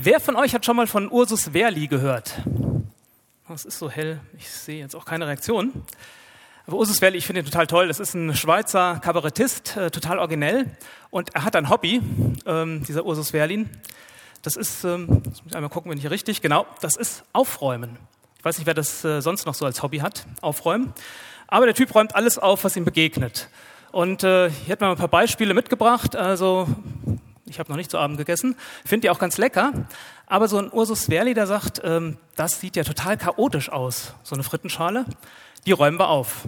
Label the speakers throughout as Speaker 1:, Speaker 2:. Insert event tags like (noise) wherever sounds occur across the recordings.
Speaker 1: Wer von euch hat schon mal von Ursus Verli gehört? Das ist so hell, ich sehe jetzt auch keine Reaktion. Aber Ursus Verli, ich finde ihn total toll. Das ist ein Schweizer Kabarettist, äh, total originell. Und er hat ein Hobby, ähm, dieser Ursus Verlin. Das ist, ähm, muss ich einmal gucken, wenn ich hier richtig, genau, das ist Aufräumen. Ich weiß nicht, wer das äh, sonst noch so als Hobby hat, Aufräumen. Aber der Typ räumt alles auf, was ihm begegnet. Und äh, hier hat man ein paar Beispiele mitgebracht. Also ich habe noch nicht zu Abend gegessen, finde die auch ganz lecker. Aber so ein Ursus Verli, der sagt, ähm, das sieht ja total chaotisch aus, so eine Frittenschale. Die räumen wir auf.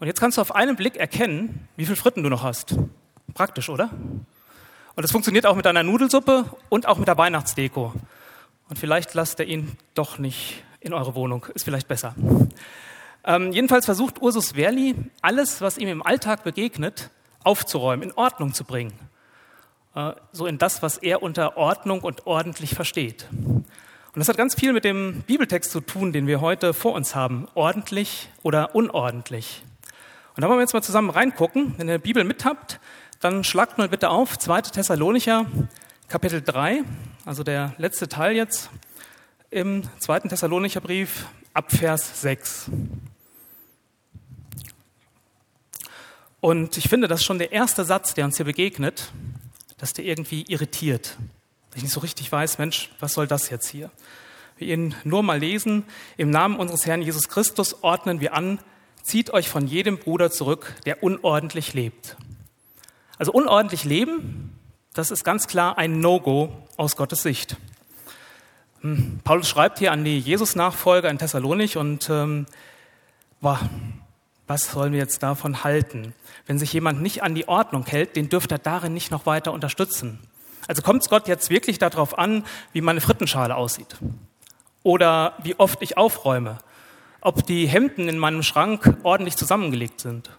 Speaker 1: Und jetzt kannst du auf einen Blick erkennen, wie viel Fritten du noch hast. Praktisch, oder? Und das funktioniert auch mit deiner Nudelsuppe und auch mit der Weihnachtsdeko. Und vielleicht lasst ihr ihn doch nicht in eure Wohnung. Ist vielleicht besser. Ähm, jedenfalls versucht Ursus Verli, alles, was ihm im Alltag begegnet, aufzuräumen, in Ordnung zu bringen. Äh, so in das, was er unter Ordnung und ordentlich versteht. Und das hat ganz viel mit dem Bibeltext zu tun, den wir heute vor uns haben. Ordentlich oder unordentlich. Und da wollen wir jetzt mal zusammen reingucken. Wenn ihr die Bibel mit habt, dann schlagt mal bitte auf 2. Thessalonicher, Kapitel 3, also der letzte Teil jetzt im 2. Thessalonicher Brief, ab Vers 6. Und ich finde, das ist schon der erste Satz, der uns hier begegnet, dass der irgendwie irritiert. Dass ich nicht so richtig weiß, Mensch, was soll das jetzt hier? Wir ihn nur mal lesen. Im Namen unseres Herrn Jesus Christus ordnen wir an, zieht euch von jedem Bruder zurück, der unordentlich lebt. Also unordentlich leben, das ist ganz klar ein No-Go aus Gottes Sicht. Hm, Paulus schreibt hier an die Jesus-Nachfolger in Thessalonich und ähm, wow, was sollen wir jetzt davon halten? Wenn sich jemand nicht an die Ordnung hält, den dürfte er darin nicht noch weiter unterstützen. Also kommt es Gott jetzt wirklich darauf an, wie meine Frittenschale aussieht? Oder wie oft ich aufräume? Ob die Hemden in meinem Schrank ordentlich zusammengelegt sind?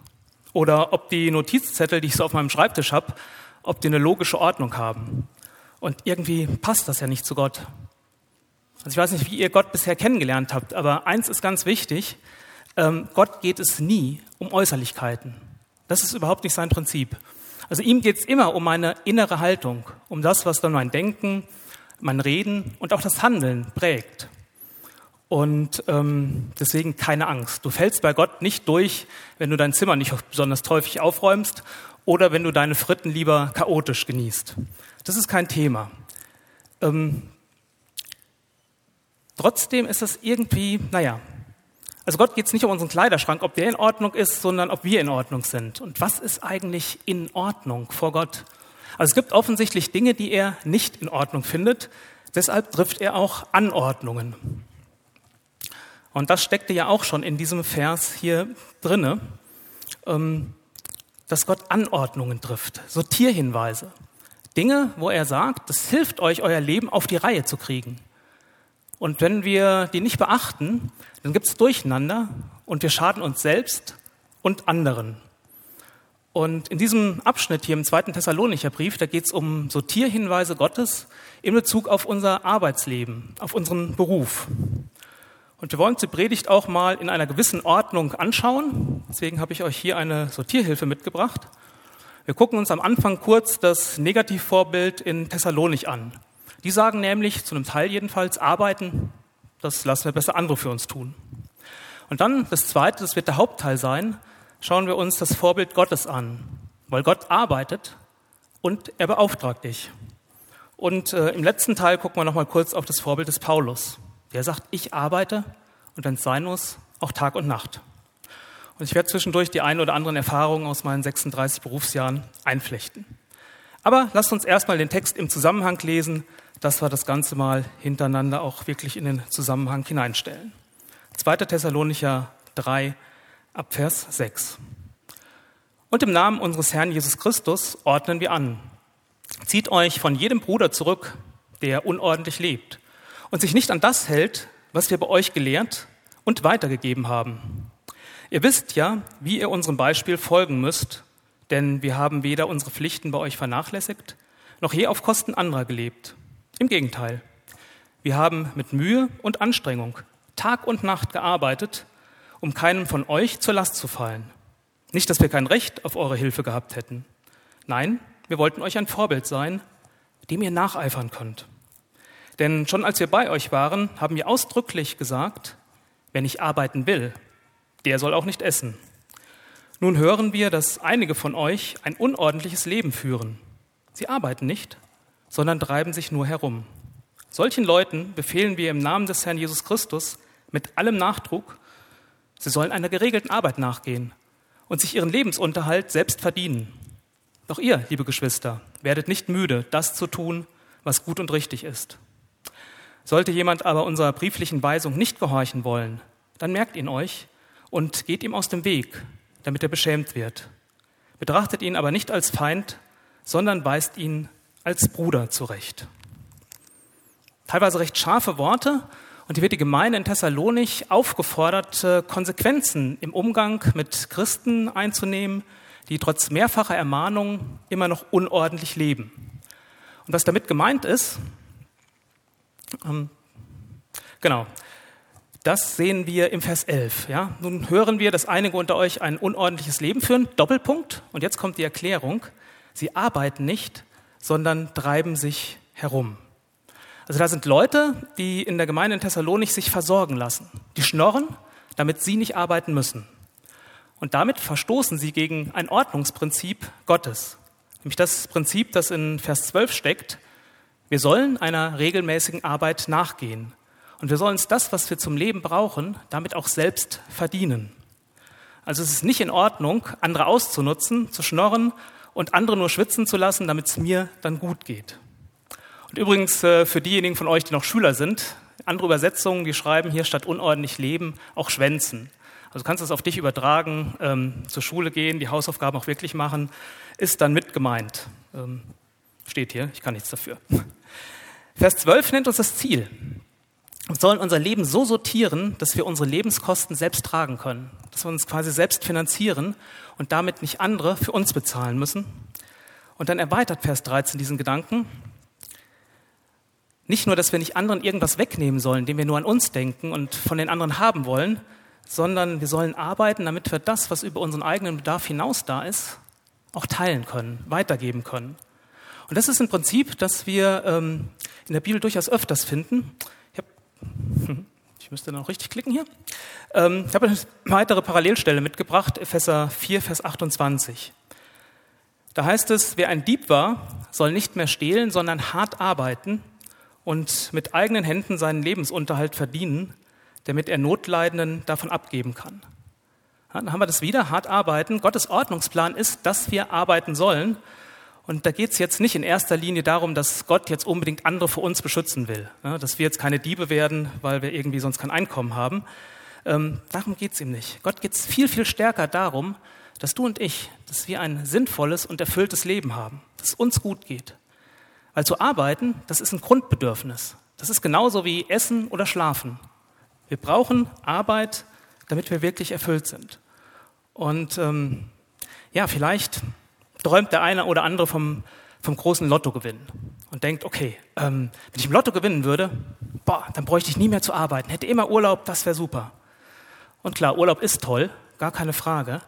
Speaker 1: Oder ob die Notizzettel, die ich so auf meinem Schreibtisch habe, ob die eine logische Ordnung haben? Und irgendwie passt das ja nicht zu Gott. Also ich weiß nicht, wie ihr Gott bisher kennengelernt habt, aber eins ist ganz wichtig, ähm, Gott geht es nie um Äußerlichkeiten. Das ist überhaupt nicht sein Prinzip. Also ihm geht es immer um meine innere Haltung, um das, was dann mein Denken, mein Reden und auch das Handeln prägt. Und ähm, deswegen keine Angst. Du fällst bei Gott nicht durch, wenn du dein Zimmer nicht besonders häufig aufräumst oder wenn du deine Fritten lieber chaotisch genießt. Das ist kein Thema. Ähm, trotzdem ist das irgendwie, naja, also Gott geht es nicht um unseren Kleiderschrank, ob der in Ordnung ist, sondern ob wir in Ordnung sind. Und was ist eigentlich in Ordnung vor Gott? Also es gibt offensichtlich Dinge, die er nicht in Ordnung findet. Deshalb trifft er auch Anordnungen. Und das steckte ja auch schon in diesem Vers hier drinne, ähm, dass Gott Anordnungen trifft, Sortierhinweise. Dinge, wo er sagt, das hilft euch, euer Leben auf die Reihe zu kriegen. Und wenn wir die nicht beachten, dann gibt es Durcheinander und wir schaden uns selbst und anderen. Und in diesem Abschnitt hier im zweiten Thessalonicher Brief, da geht es um Sortierhinweise Gottes in Bezug auf unser Arbeitsleben, auf unseren Beruf. Und wir wollen die Predigt auch mal in einer gewissen Ordnung anschauen. Deswegen habe ich euch hier eine Sortierhilfe mitgebracht. Wir gucken uns am Anfang kurz das Negativvorbild in Thessalonik an. Die sagen nämlich, zu einem Teil jedenfalls, arbeiten, das lassen wir besser andere für uns tun. Und dann das Zweite, das wird der Hauptteil sein, schauen wir uns das Vorbild Gottes an, weil Gott arbeitet und er beauftragt dich. Und äh, im letzten Teil gucken wir nochmal kurz auf das Vorbild des Paulus. Der sagt, ich arbeite und wenn es sein muss, auch Tag und Nacht. Und ich werde zwischendurch die ein oder anderen Erfahrungen aus meinen 36 Berufsjahren einflechten. Aber lasst uns erstmal den Text im Zusammenhang lesen, dass wir das Ganze mal hintereinander auch wirklich in den Zusammenhang hineinstellen. 2. Thessalonicher 3 ab Vers 6. Und im Namen unseres Herrn Jesus Christus ordnen wir an. Zieht euch von jedem Bruder zurück, der unordentlich lebt und sich nicht an das hält, was wir bei euch gelehrt und weitergegeben haben. Ihr wisst ja, wie ihr unserem Beispiel folgen müsst, denn wir haben weder unsere Pflichten bei euch vernachlässigt, noch je auf Kosten anderer gelebt. Im Gegenteil, wir haben mit Mühe und Anstrengung Tag und Nacht gearbeitet, um keinem von euch zur Last zu fallen. Nicht, dass wir kein Recht auf eure Hilfe gehabt hätten. Nein, wir wollten euch ein Vorbild sein, dem ihr nacheifern könnt. Denn schon als wir bei euch waren, haben wir ausdrücklich gesagt, wer nicht arbeiten will, der soll auch nicht essen. Nun hören wir, dass einige von euch ein unordentliches Leben führen. Sie arbeiten nicht, sondern treiben sich nur herum. Solchen Leuten befehlen wir im Namen des Herrn Jesus Christus mit allem Nachdruck, sie sollen einer geregelten Arbeit nachgehen und sich ihren Lebensunterhalt selbst verdienen. Doch ihr, liebe Geschwister, werdet nicht müde, das zu tun, was gut und richtig ist. Sollte jemand aber unserer brieflichen Weisung nicht gehorchen wollen, dann merkt ihn euch und geht ihm aus dem Weg, damit er beschämt wird. Betrachtet ihn aber nicht als Feind, sondern weist ihn als Bruder zurecht. Teilweise recht scharfe Worte, und hier wird die Gemeinde in Thessalonich aufgefordert, Konsequenzen im Umgang mit Christen einzunehmen, die trotz mehrfacher Ermahnungen immer noch unordentlich leben. Und was damit gemeint ist, ähm, genau, das sehen wir im Vers 11. Ja? Nun hören wir, dass einige unter euch ein unordentliches Leben führen, Doppelpunkt. Und jetzt kommt die Erklärung. Sie arbeiten nicht, sondern treiben sich herum. Also da sind Leute, die in der Gemeinde in Thessalonich sich versorgen lassen. Die schnorren, damit sie nicht arbeiten müssen. Und damit verstoßen sie gegen ein Ordnungsprinzip Gottes. Nämlich das Prinzip, das in Vers 12 steckt. Wir sollen einer regelmäßigen Arbeit nachgehen. Und wir sollen uns das, was wir zum Leben brauchen, damit auch selbst verdienen. Also es ist nicht in Ordnung, andere auszunutzen, zu schnorren und andere nur schwitzen zu lassen, damit es mir dann gut geht. Und übrigens äh, für diejenigen von euch, die noch Schüler sind, andere Übersetzungen, die schreiben hier statt unordentlich leben auch schwänzen. Also du kannst das auf dich übertragen, ähm, zur Schule gehen, die Hausaufgaben auch wirklich machen, ist dann mit gemeint. Ähm, steht hier, ich kann nichts dafür. (laughs) Vers 12 nennt uns das Ziel. Sollen unser Leben so sortieren, dass wir unsere Lebenskosten selbst tragen können, dass wir uns quasi selbst finanzieren und damit nicht andere für uns bezahlen müssen. Und dann erweitert Vers 13 diesen Gedanken. Nicht nur, dass wir nicht anderen irgendwas wegnehmen sollen, dem wir nur an uns denken und von den anderen haben wollen, sondern wir sollen arbeiten, damit wir das, was über unseren eigenen Bedarf hinaus da ist, auch teilen können, weitergeben können. Und das ist ein Prinzip, das wir ähm, in der Bibel durchaus öfters finden. Ich müsste noch richtig klicken hier. Ähm, ich habe eine weitere Parallelstelle mitgebracht, Epheser 4, Vers 28. Da heißt es, wer ein Dieb war, soll nicht mehr stehlen, sondern hart arbeiten und mit eigenen Händen seinen Lebensunterhalt verdienen, damit er Notleidenden davon abgeben kann. dann haben wir das wieder, hart arbeiten. Gottes Ordnungsplan ist, dass wir arbeiten sollen und da geht es jetzt nicht in erster Linie darum, dass Gott jetzt unbedingt andere vor uns beschützen will, dass wir jetzt keine Diebe werden, weil wir irgendwie sonst kein Einkommen haben. Ähm, darum geht es ihm nicht. Gott geht es viel, viel stärker darum, dass du und ich, dass wir ein sinnvolles und erfülltes Leben haben, dass es uns gut geht. Weil zu arbeiten, das ist ein Grundbedürfnis. Das ist genauso wie Essen oder Schlafen. Wir brauchen Arbeit, damit wir wirklich erfüllt sind. Und ähm, ja, vielleicht träumt der eine oder andere vom, vom großen Lottogewinn und denkt, okay, ähm, wenn ich im Lotto gewinnen würde, boah, dann bräuchte ich nie mehr zu arbeiten, hätte immer Urlaub, das wäre super. Und klar, Urlaub ist toll, gar keine Frage,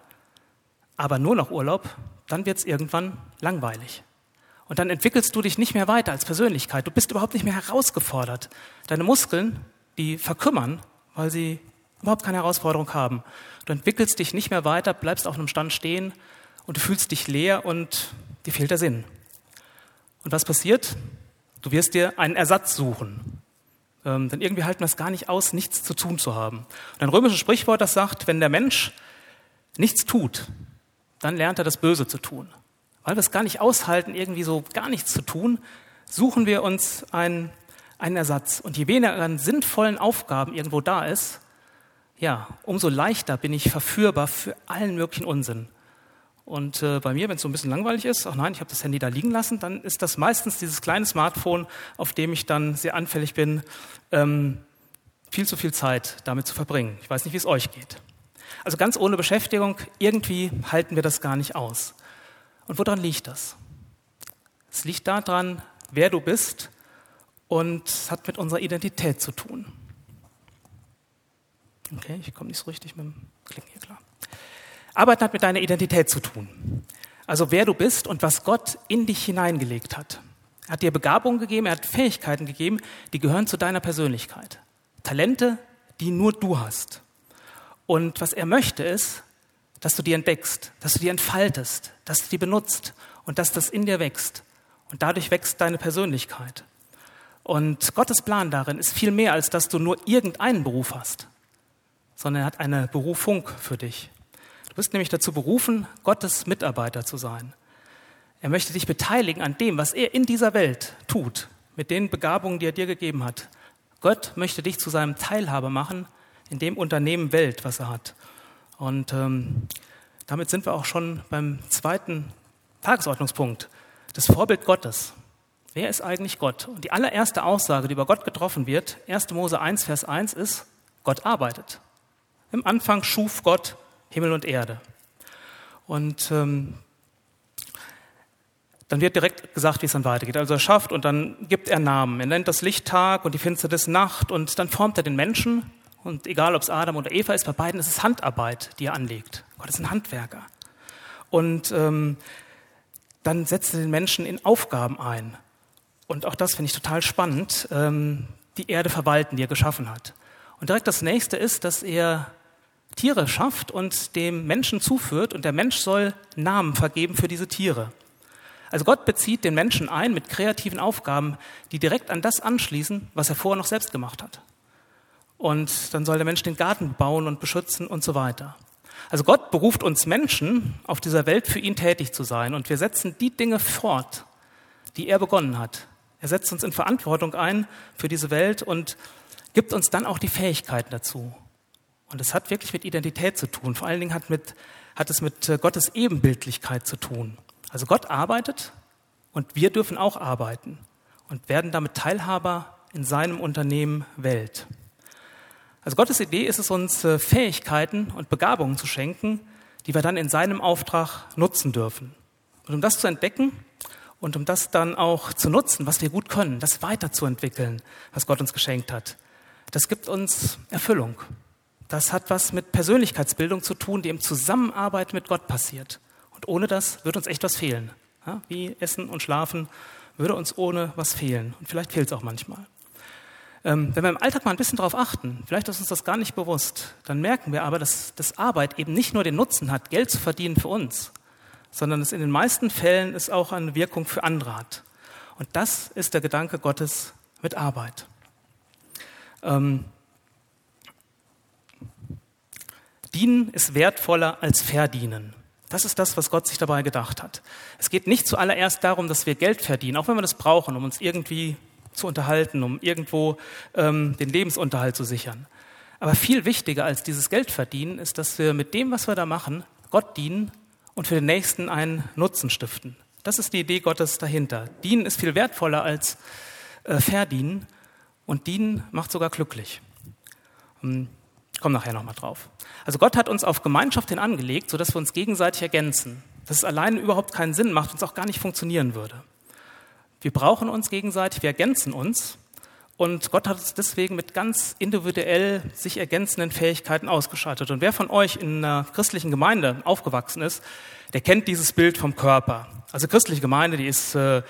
Speaker 1: aber nur noch Urlaub, dann wird es irgendwann langweilig. Und dann entwickelst du dich nicht mehr weiter als Persönlichkeit. Du bist überhaupt nicht mehr herausgefordert. Deine Muskeln, die verkümmern, weil sie überhaupt keine Herausforderung haben. Du entwickelst dich nicht mehr weiter, bleibst auf einem Stand stehen und du fühlst dich leer und dir fehlt der Sinn. Und was passiert? Du wirst dir einen Ersatz suchen. Ähm, denn irgendwie halten wir es gar nicht aus, nichts zu tun zu haben. Und ein römisches Sprichwort, das sagt, wenn der Mensch nichts tut, dann lernt er das Böse zu tun. Weil wir es gar nicht aushalten, irgendwie so gar nichts zu tun, suchen wir uns einen, einen Ersatz. Und je weniger an sinnvollen Aufgaben irgendwo da ist, ja, umso leichter bin ich verführbar für allen möglichen Unsinn. Und äh, bei mir, wenn es so ein bisschen langweilig ist, ach nein, ich habe das Handy da liegen lassen, dann ist das meistens dieses kleine Smartphone, auf dem ich dann sehr anfällig bin, ähm, viel zu viel Zeit damit zu verbringen. Ich weiß nicht, wie es euch geht. Also ganz ohne Beschäftigung, irgendwie halten wir das gar nicht aus. Und woran liegt das? Es liegt daran, wer du bist und es hat mit unserer Identität zu tun. Okay, ich komme nicht so richtig mit dem Klicken hier klar. Arbeit hat mit deiner Identität zu tun. Also wer du bist und was Gott in dich hineingelegt hat. Er hat dir Begabungen gegeben, er hat Fähigkeiten gegeben, die gehören zu deiner Persönlichkeit. Talente, die nur du hast. Und was er möchte ist, dass du die entdeckst, dass du die entfaltest, dass du die benutzt und dass das in dir wächst. Und dadurch wächst deine Persönlichkeit. Und Gottes Plan darin ist viel mehr, als dass du nur irgendeinen Beruf hast, sondern er hat eine Berufung für dich. Du bist nämlich dazu berufen, Gottes Mitarbeiter zu sein. Er möchte dich beteiligen an dem, was er in dieser Welt tut, mit den Begabungen, die er dir gegeben hat. Gott möchte dich zu seinem Teilhaber machen in dem Unternehmen Welt, was er hat. Und ähm, damit sind wir auch schon beim zweiten Tagesordnungspunkt, das Vorbild Gottes. Wer ist eigentlich Gott? Und die allererste Aussage, die über Gott getroffen wird, 1. Mose 1, Vers 1, ist, Gott arbeitet. Im Anfang schuf Gott Himmel und Erde. Und ähm, dann wird direkt gesagt, wie es dann weitergeht. Also er schafft und dann gibt er Namen. Er nennt das Licht Tag und die Finsternis Nacht und dann formt er den Menschen. Und egal, ob es Adam oder Eva ist, bei beiden ist es Handarbeit, die er anlegt. Gott ist ein Handwerker. Und ähm, dann setzt er den Menschen in Aufgaben ein. Und auch das finde ich total spannend, ähm, die Erde verwalten, die er geschaffen hat. Und direkt das nächste ist, dass er Tiere schafft und dem Menschen zuführt und der Mensch soll Namen vergeben für diese Tiere. Also Gott bezieht den Menschen ein mit kreativen Aufgaben, die direkt an das anschließen, was er vorher noch selbst gemacht hat. Und dann soll der Mensch den Garten bauen und beschützen und so weiter. Also Gott beruft uns Menschen auf dieser Welt für ihn tätig zu sein und wir setzen die Dinge fort, die er begonnen hat. Er setzt uns in Verantwortung ein für diese Welt und gibt uns dann auch die Fähigkeiten dazu. Und es hat wirklich mit Identität zu tun. Vor allen Dingen hat, mit, hat es mit äh, Gottes Ebenbildlichkeit zu tun. Also Gott arbeitet und wir dürfen auch arbeiten und werden damit Teilhaber in seinem Unternehmen Welt. Also Gottes Idee ist es uns, äh, Fähigkeiten und Begabungen zu schenken, die wir dann in seinem Auftrag nutzen dürfen. Und um das zu entdecken, und um das dann auch zu nutzen, was wir gut können, das weiterzuentwickeln, was Gott uns geschenkt hat, das gibt uns Erfüllung. Das hat was mit Persönlichkeitsbildung zu tun, die im Zusammenarbeit mit Gott passiert. Und ohne das wird uns echt was fehlen. Ja, wie Essen und Schlafen würde uns ohne was fehlen. Und vielleicht fehlt es auch manchmal. Ähm, wenn wir im Alltag mal ein bisschen darauf achten, vielleicht ist uns das gar nicht bewusst, dann merken wir aber, dass das Arbeit eben nicht nur den Nutzen hat, Geld zu verdienen für uns, sondern es in den meisten Fällen es auch eine Wirkung für andere hat. Und das ist der Gedanke Gottes mit Arbeit. Ähm, dienen ist wertvoller als verdienen. Das ist das, was Gott sich dabei gedacht hat. Es geht nicht zuallererst darum, dass wir Geld verdienen, auch wenn wir das brauchen, um uns irgendwie zu unterhalten, um irgendwo ähm, den Lebensunterhalt zu sichern. Aber viel wichtiger als dieses Geld verdienen ist, dass wir mit dem, was wir da machen, Gott dienen und für den Nächsten einen Nutzen stiften. Das ist die Idee Gottes dahinter. Dienen ist viel wertvoller als äh, verdienen und dienen macht sogar glücklich. Hm, ich komme nachher nochmal drauf. Also Gott hat uns auf Gemeinschaft hin angelegt, sodass wir uns gegenseitig ergänzen. Dass es alleine überhaupt keinen Sinn macht und es auch gar nicht funktionieren würde. Wir brauchen uns gegenseitig, wir ergänzen uns und Gott hat uns deswegen mit ganz individuell sich ergänzenden Fähigkeiten ausgeschaltet. Und wer von euch in einer christlichen Gemeinde aufgewachsen ist, der kennt dieses Bild vom Körper. Also christliche Gemeinde, die ist, äh,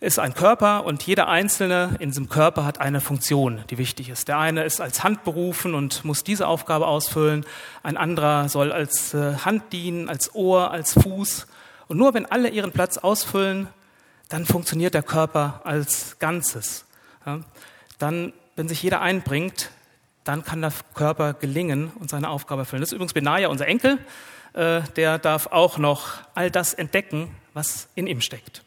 Speaker 1: ist ein Körper und jeder Einzelne in diesem Körper hat eine Funktion, die wichtig ist. Der eine ist als Hand berufen und muss diese Aufgabe ausfüllen. Ein anderer soll als äh, Hand dienen, als Ohr, als Fuß. Und nur wenn alle ihren Platz ausfüllen, dann funktioniert der Körper als Ganzes. Dann, wenn sich jeder einbringt, dann kann der Körper gelingen und seine Aufgabe erfüllen. Das ist übrigens Benaja, unser Enkel, äh, der darf auch noch all das entdecken, was in ihm steckt.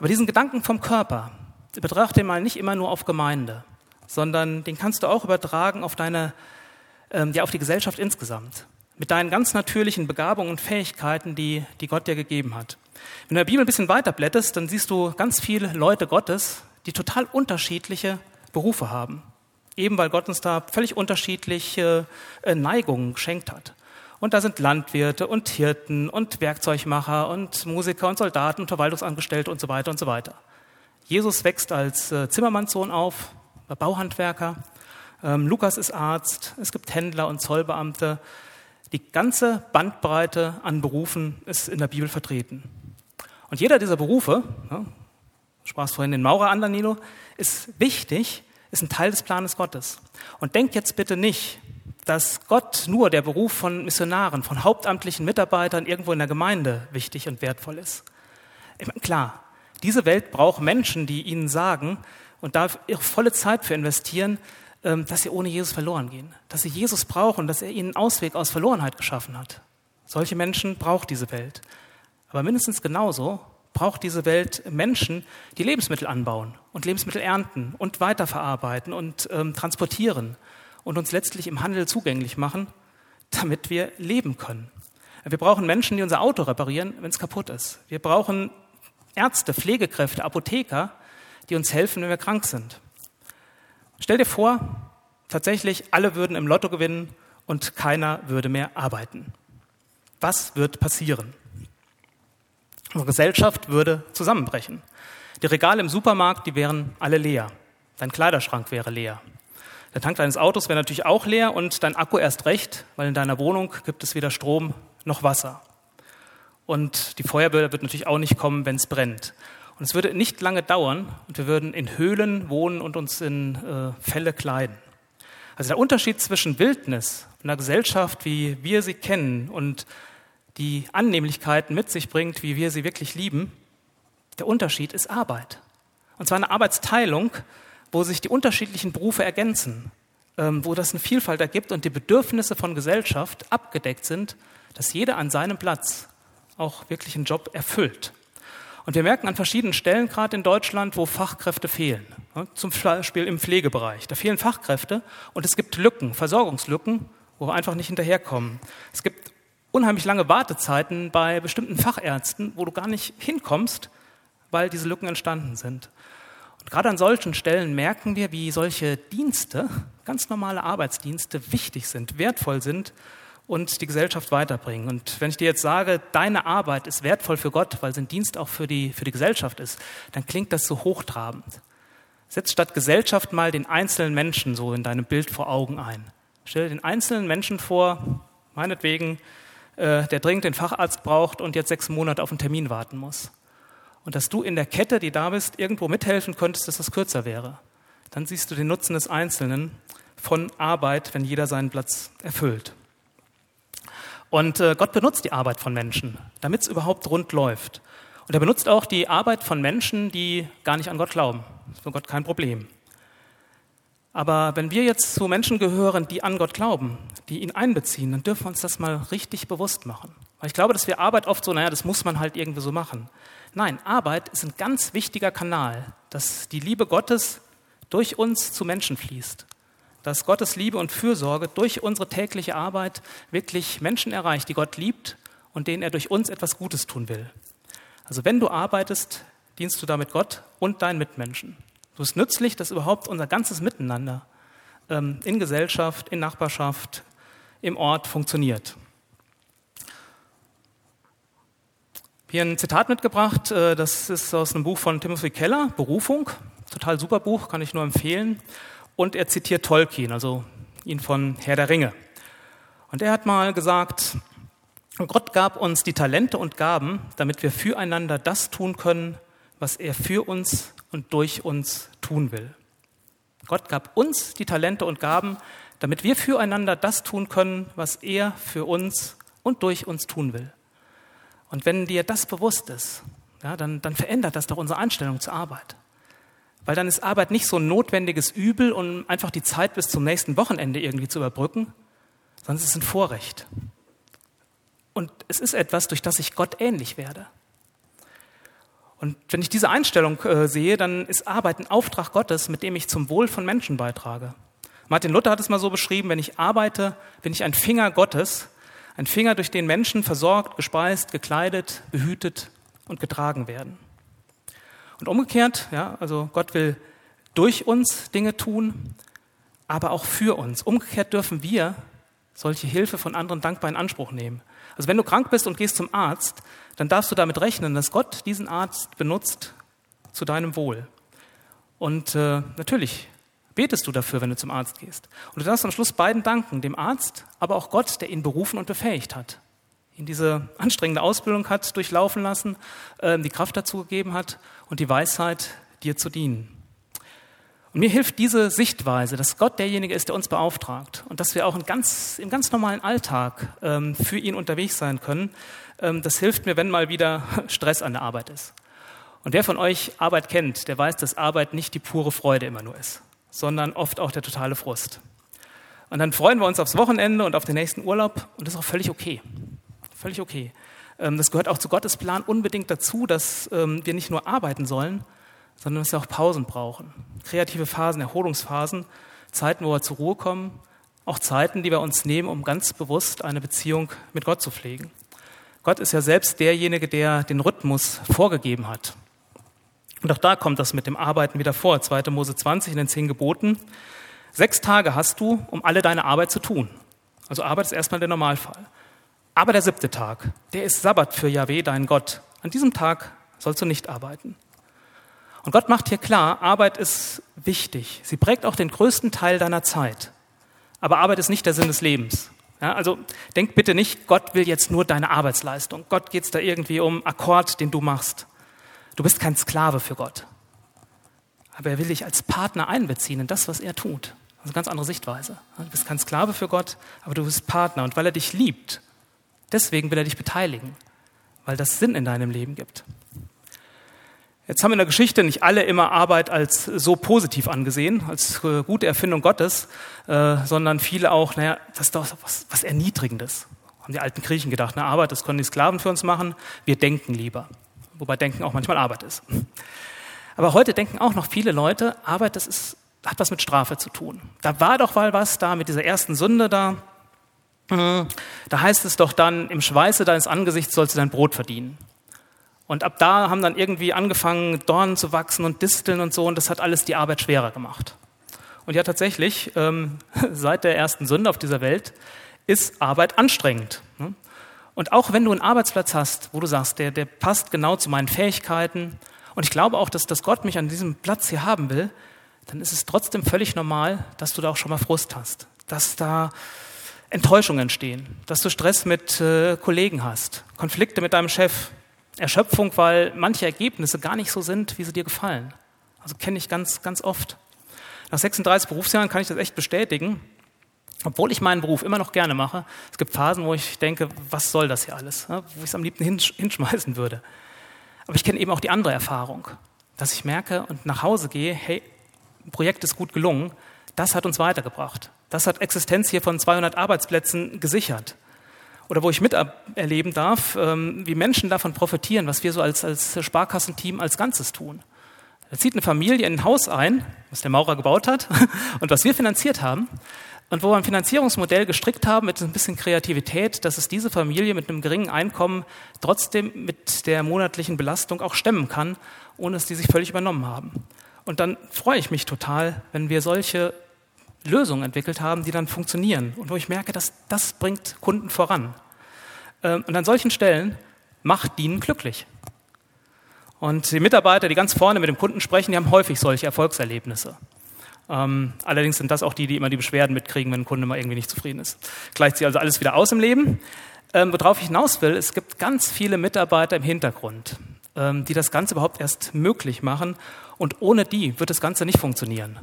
Speaker 1: Aber diesen Gedanken vom Körper, betrachte den mal nicht immer nur auf Gemeinde, sondern den kannst du auch übertragen auf deine, ähm, ja, auf die Gesellschaft insgesamt. Mit deinen ganz natürlichen Begabungen und Fähigkeiten, die, die Gott dir gegeben hat. Wenn du in der Bibel ein bisschen weiter blätterst, dann siehst du ganz viele Leute Gottes, die total unterschiedliche Berufe haben. Eben weil Gott uns da völlig unterschiedliche äh, Neigungen geschenkt hat. Und da sind Landwirte und Hirten und Werkzeugmacher und Musiker und Soldaten und Verwaltungsangestellte und so weiter und so weiter. Jesus wächst als äh, Zimmermannssohn auf, Bauhandwerker. Ähm, Lukas ist Arzt. Es gibt Händler und Zollbeamte. Die ganze Bandbreite an Berufen ist in der Bibel vertreten. Und jeder dieser Berufe, sprachst vorhin den Maurer an, Danilo, ist wichtig, ist ein Teil des Planes Gottes. Und denk jetzt bitte nicht, dass Gott nur der Beruf von Missionaren, von hauptamtlichen Mitarbeitern irgendwo in der Gemeinde wichtig und wertvoll ist. Meine, klar, diese Welt braucht Menschen, die ihnen sagen und da ihre volle Zeit für investieren, ähm, dass sie ohne Jesus verloren gehen, dass sie Jesus brauchen, dass er ihnen einen Ausweg aus Verlorenheit geschaffen hat. Solche Menschen braucht diese Welt. Aber mindestens genauso braucht diese Welt Menschen, die Lebensmittel anbauen und Lebensmittel ernten und weiterverarbeiten und ähm, transportieren und uns letztlich im Handel zugänglich machen, damit wir leben können. Wir brauchen Menschen, die unser Auto reparieren, wenn es kaputt ist. Wir brauchen Ärzte, Pflegekräfte, Apotheker, die uns helfen, wenn wir krank sind. Stell dir vor, tatsächlich alle würden im Lotto gewinnen und keiner würde mehr arbeiten. Was wird passieren? Unsere Gesellschaft würde zusammenbrechen. Die Regale im Supermarkt, die wären alle leer. Dein Kleiderschrank wäre leer. Der Tank deines Autos wäre natürlich auch leer und dein Akku erst recht, weil in deiner Wohnung gibt es weder Strom noch Wasser. Und die Feuerwehr wird natürlich auch nicht kommen, wenn es brennt. Und es würde nicht lange dauern und wir würden in Höhlen wohnen und uns in äh, Felle kleiden. Also der Unterschied zwischen Wildnis und einer Gesellschaft, wie wir sie kennen und die Annehmlichkeiten mit sich bringt, wie wir sie wirklich lieben, der Unterschied ist Arbeit. Und zwar eine Arbeitsteilung, wo sich die unterschiedlichen Berufe ergänzen, ähm, wo das eine Vielfalt ergibt und die Bedürfnisse von Gesellschaft abgedeckt sind, dass jeder an seinem Platz auch wirklich einen Job erfüllt. Und wir merken an verschiedenen Stellen, gerade in Deutschland, wo Fachkräfte fehlen. Zum Beispiel im Pflegebereich. Da fehlen Fachkräfte und es gibt Lücken, Versorgungslücken, wo wir einfach nicht hinterherkommen. Es gibt unheimlich lange Wartezeiten bei bestimmten Fachärzten, wo du gar nicht hinkommst, weil diese Lücken entstanden sind. Gerade an solchen Stellen merken wir, wie solche Dienste, ganz normale Arbeitsdienste, wichtig sind, wertvoll sind und die Gesellschaft weiterbringen. Und wenn ich dir jetzt sage, deine Arbeit ist wertvoll für Gott, weil sie ein Dienst auch für die, für die Gesellschaft ist, dann klingt das so hochtrabend. Setz statt Gesellschaft mal den einzelnen Menschen so in deinem Bild vor Augen ein. Stell den einzelnen Menschen vor, meinetwegen äh, der dringend den Facharzt braucht und jetzt sechs Monate auf einen Termin warten muss. Und dass du in der Kette, die da bist, irgendwo mithelfen könntest, dass das kürzer wäre. Dann siehst du den Nutzen des Einzelnen von Arbeit, wenn jeder seinen Platz erfüllt. Und äh, Gott benutzt die Arbeit von Menschen, damit es überhaupt rund läuft. Und er benutzt auch die Arbeit von Menschen, die gar nicht an Gott glauben. Das ist für Gott kein Problem. Aber wenn wir jetzt zu Menschen gehören, die an Gott glauben, die ihn einbeziehen, dann dürfen wir uns das mal richtig bewusst machen. Weil ich glaube, dass wir Arbeit oft so, naja, das muss man halt irgendwie so machen. Nein, Arbeit ist ein ganz wichtiger Kanal, dass die Liebe Gottes durch uns zu Menschen fließt. Dass Gottes Liebe und Fürsorge durch unsere tägliche Arbeit wirklich Menschen erreicht, die Gott liebt und denen er durch uns etwas Gutes tun will. Also wenn du arbeitest, dienst du damit Gott und deinen Mitmenschen. So ist nützlich, dass überhaupt unser ganzes Miteinander ähm, in Gesellschaft, in Nachbarschaft, im Ort funktioniert. Hier ein Zitat mitgebracht, äh, das ist aus einem Buch von Timothy Keller, Berufung. Total super Buch, kann ich nur empfehlen. Und er zitiert Tolkien, also ihn von Herr der Ringe. Und er hat mal gesagt, Gott gab uns die Talente und Gaben, damit wir füreinander das tun können, was er für uns und durch uns tun will. Gott gab uns die Talente und Gaben, damit wir füreinander das tun können, was er für uns und durch uns tun will. Und wenn dir das bewusst ist, ja, dann, dann verändert das doch unsere Einstellung zur Arbeit. Weil dann ist Arbeit nicht so ein notwendiges Übel, um einfach die Zeit bis zum nächsten Wochenende irgendwie zu überbrücken, sondern es ist ein Vorrecht. Und es ist etwas, durch das ich Gott ähnlich werde. Und wenn ich diese Einstellung äh, sehe, dann ist Arbeit ein Auftrag Gottes, mit dem ich zum Wohl von Menschen beitrage. Martin Luther hat es mal so beschrieben, wenn ich arbeite, bin ich ein Finger Gottes, ein Finger, durch den Menschen versorgt, gespeist, gekleidet, behütet und getragen werden. Und umgekehrt, ja, also Gott will durch uns Dinge tun, aber auch für uns. Umgekehrt dürfen wir solche Hilfe von anderen dankbar in Anspruch nehmen. Also wenn du krank bist und gehst zum Arzt, dann darfst du damit rechnen, dass Gott diesen Arzt benutzt zu deinem Wohl. Und äh, natürlich betest du dafür, wenn du zum Arzt gehst. Und du darfst am Schluss beiden danken, dem Arzt, aber auch Gott, der ihn berufen und befähigt hat. ihn diese anstrengende Ausbildung hat durchlaufen lassen, äh, die Kraft dazu gegeben hat und die Weisheit, dir zu dienen. Und mir hilft diese Sichtweise, dass Gott derjenige ist, der uns beauftragt und dass wir auch ganz, im ganz normalen Alltag ähm, für ihn unterwegs sein können. Ähm, das hilft mir, wenn mal wieder (laughs) Stress an der Arbeit ist. Und wer von euch Arbeit kennt, der weiß, dass Arbeit nicht die pure Freude immer nur ist, sondern oft auch der totale Frust. Und dann freuen wir uns aufs Wochenende und auf den nächsten Urlaub und das ist auch völlig okay. Völlig okay. Ähm, das gehört auch zu Gottes Plan unbedingt dazu, dass ähm, wir nicht nur arbeiten sollen, sondern dass wir auch Pausen brauchen. Kreative Phasen, Erholungsphasen, Zeiten, wo wir zur Ruhe kommen, auch Zeiten, die wir uns nehmen, um ganz bewusst eine Beziehung mit Gott zu pflegen. Gott ist ja selbst derjenige, der den Rhythmus vorgegeben hat. Und auch da kommt das mit dem Arbeiten wieder vor. 2. Mose 20 in den zehn Geboten. Sechs Tage hast du, um alle deine Arbeit zu tun. Also Arbeit ist erstmal der Normalfall. Aber der siebte Tag, der ist Sabbat für Yahweh, dein Gott. An diesem Tag sollst du nicht arbeiten. Und Gott macht hier klar, Arbeit ist wichtig. Sie prägt auch den größten Teil deiner Zeit. Aber Arbeit ist nicht der Sinn des Lebens. Ja, also denk bitte nicht, Gott will jetzt nur deine Arbeitsleistung. Gott geht es da irgendwie um Akkord, den du machst. Du bist kein Sklave für Gott. Aber er will dich als Partner einbeziehen in das, was er tut. Also eine ganz andere Sichtweise. Du bist kein Sklave für Gott, aber du bist Partner. Und weil er dich liebt, deswegen will er dich beteiligen, weil das Sinn in deinem Leben gibt. Jetzt haben in der Geschichte nicht alle immer Arbeit als so positiv angesehen, als äh, gute Erfindung Gottes, äh, sondern viele auch, naja, das ist doch was, was Erniedrigendes. Haben die alten Griechen gedacht, na Arbeit, das können die Sklaven für uns machen, wir denken lieber. Wobei Denken auch manchmal Arbeit ist. Aber heute denken auch noch viele Leute, Arbeit, das ist, hat was mit Strafe zu tun. Da war doch mal was da mit dieser ersten Sünde da. Hm, da heißt es doch dann, im Schweiße deines Angesichts sollst du dein Brot verdienen. Und ab da haben dann irgendwie angefangen, Dornen zu wachsen und Disteln und so, und das hat alles die Arbeit schwerer gemacht. Und ja, tatsächlich, ähm, (laughs) seit der ersten Sünde auf dieser Welt ist Arbeit anstrengend. Und auch wenn du einen Arbeitsplatz hast, wo du sagst, der, der passt genau zu meinen Fähigkeiten, und ich glaube auch, dass, dass Gott mich an diesem Platz hier haben will, dann ist es trotzdem völlig normal, dass du da auch schon mal Frust hast, dass da Enttäuschungen entstehen, dass du Stress mit äh, Kollegen hast, Konflikte mit deinem Chef, Erschöpfung, weil manche Ergebnisse gar nicht so sind, wie sie dir gefallen. Also kenne ich ganz, ganz oft. Nach 36 Berufsjahren kann ich das echt bestätigen. Obwohl ich meinen Beruf immer noch gerne mache, es gibt Phasen, wo ich denke, was soll das hier alles, wo ich es am liebsten hinschmeißen würde. Aber ich kenne eben auch die andere Erfahrung, dass ich merke und nach Hause gehe, hey, ein Projekt ist gut gelungen, das hat uns weitergebracht. Das hat Existenz hier von 200 Arbeitsplätzen gesichert oder wo ich miterleben darf, ähm, wie Menschen davon profitieren, was wir so als, als Sparkassenteam als Ganzes tun. Da zieht eine Familie in ein Haus ein, was der Maurer gebaut hat (laughs) und was wir finanziert haben. Und wo wir ein Finanzierungsmodell gestrickt haben mit ein bisschen Kreativität, dass es diese Familie mit einem geringen Einkommen trotzdem mit der monatlichen Belastung auch stemmen kann, ohne dass die sich völlig übernommen haben. Und dann freue ich mich total, wenn wir solche Lösungen entwickelt haben, die dann funktionieren und wo ich merke, dass das bringt Kunden voran. Ähm, und an solchen Stellen macht Dienen glücklich. Und die Mitarbeiter, die ganz vorne mit dem Kunden sprechen, die haben häufig solche Erfolgserlebnisse. Ähm, allerdings sind das auch die, die immer die Beschwerden mitkriegen, wenn ein Kunde mal irgendwie nicht zufrieden ist. Gleicht sich also alles wieder aus im Leben. Ähm, worauf ich hinaus will, es gibt ganz viele Mitarbeiter im Hintergrund, ähm, die das Ganze überhaupt erst möglich machen. Und ohne die wird das Ganze nicht funktionieren.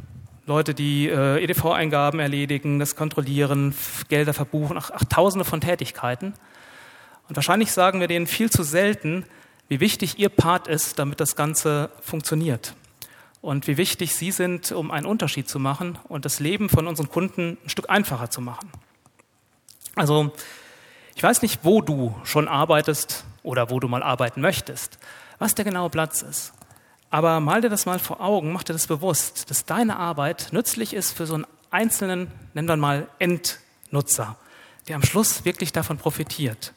Speaker 1: Leute, die äh, EDV-Eingaben erledigen, das kontrollieren, Gelder verbuchen, ach, ach, tausende von Tätigkeiten. Und wahrscheinlich sagen wir denen viel zu selten, wie wichtig ihr Part ist, damit das Ganze funktioniert. Und wie wichtig sie sind, um einen Unterschied zu machen und das Leben von unseren Kunden ein Stück einfacher zu machen. Also, ich weiß nicht, wo du schon arbeitest oder wo du mal arbeiten möchtest, was der genaue Platz ist. Aber mal dir das mal vor Augen, mach dir das bewusst, dass deine Arbeit nützlich ist für so einen einzelnen, nennen wir mal Endnutzer, der am Schluss wirklich davon profitiert.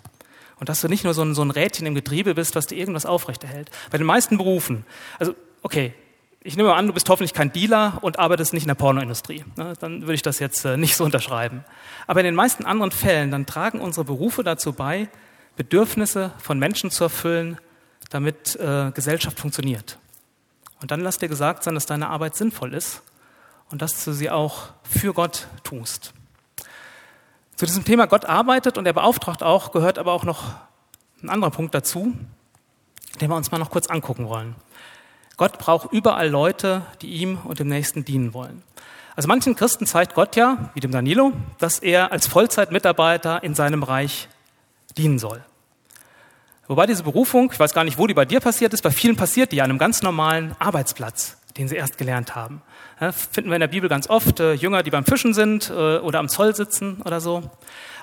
Speaker 1: Und dass du nicht nur so ein, so ein Rädchen im Getriebe bist, was dir irgendwas aufrechterhält. Bei den meisten Berufen, also okay, ich nehme an, du bist hoffentlich kein Dealer und arbeitest nicht in der Pornoindustrie. Ne? Dann würde ich das jetzt äh, nicht so unterschreiben. Aber in den meisten anderen Fällen, dann tragen unsere Berufe dazu bei, Bedürfnisse von Menschen zu erfüllen, damit äh, Gesellschaft funktioniert. Und dann lass dir gesagt sein, dass deine Arbeit sinnvoll ist und dass du sie auch für Gott tust. Zu diesem Thema Gott arbeitet und er beauftragt auch, gehört aber auch noch ein anderer Punkt dazu, den wir uns mal noch kurz angucken wollen. Gott braucht überall Leute, die ihm und dem Nächsten dienen wollen. Also manchen Christen zeigt Gott ja, wie dem Danilo, dass er als Vollzeitmitarbeiter in seinem Reich dienen soll. Wobei diese Berufung, ich weiß gar nicht, wo die bei dir passiert ist, bei vielen passiert die an einem ganz normalen Arbeitsplatz, den sie erst gelernt haben. Ja, finden wir in der Bibel ganz oft äh, Jünger, die beim Fischen sind äh, oder am Zoll sitzen oder so.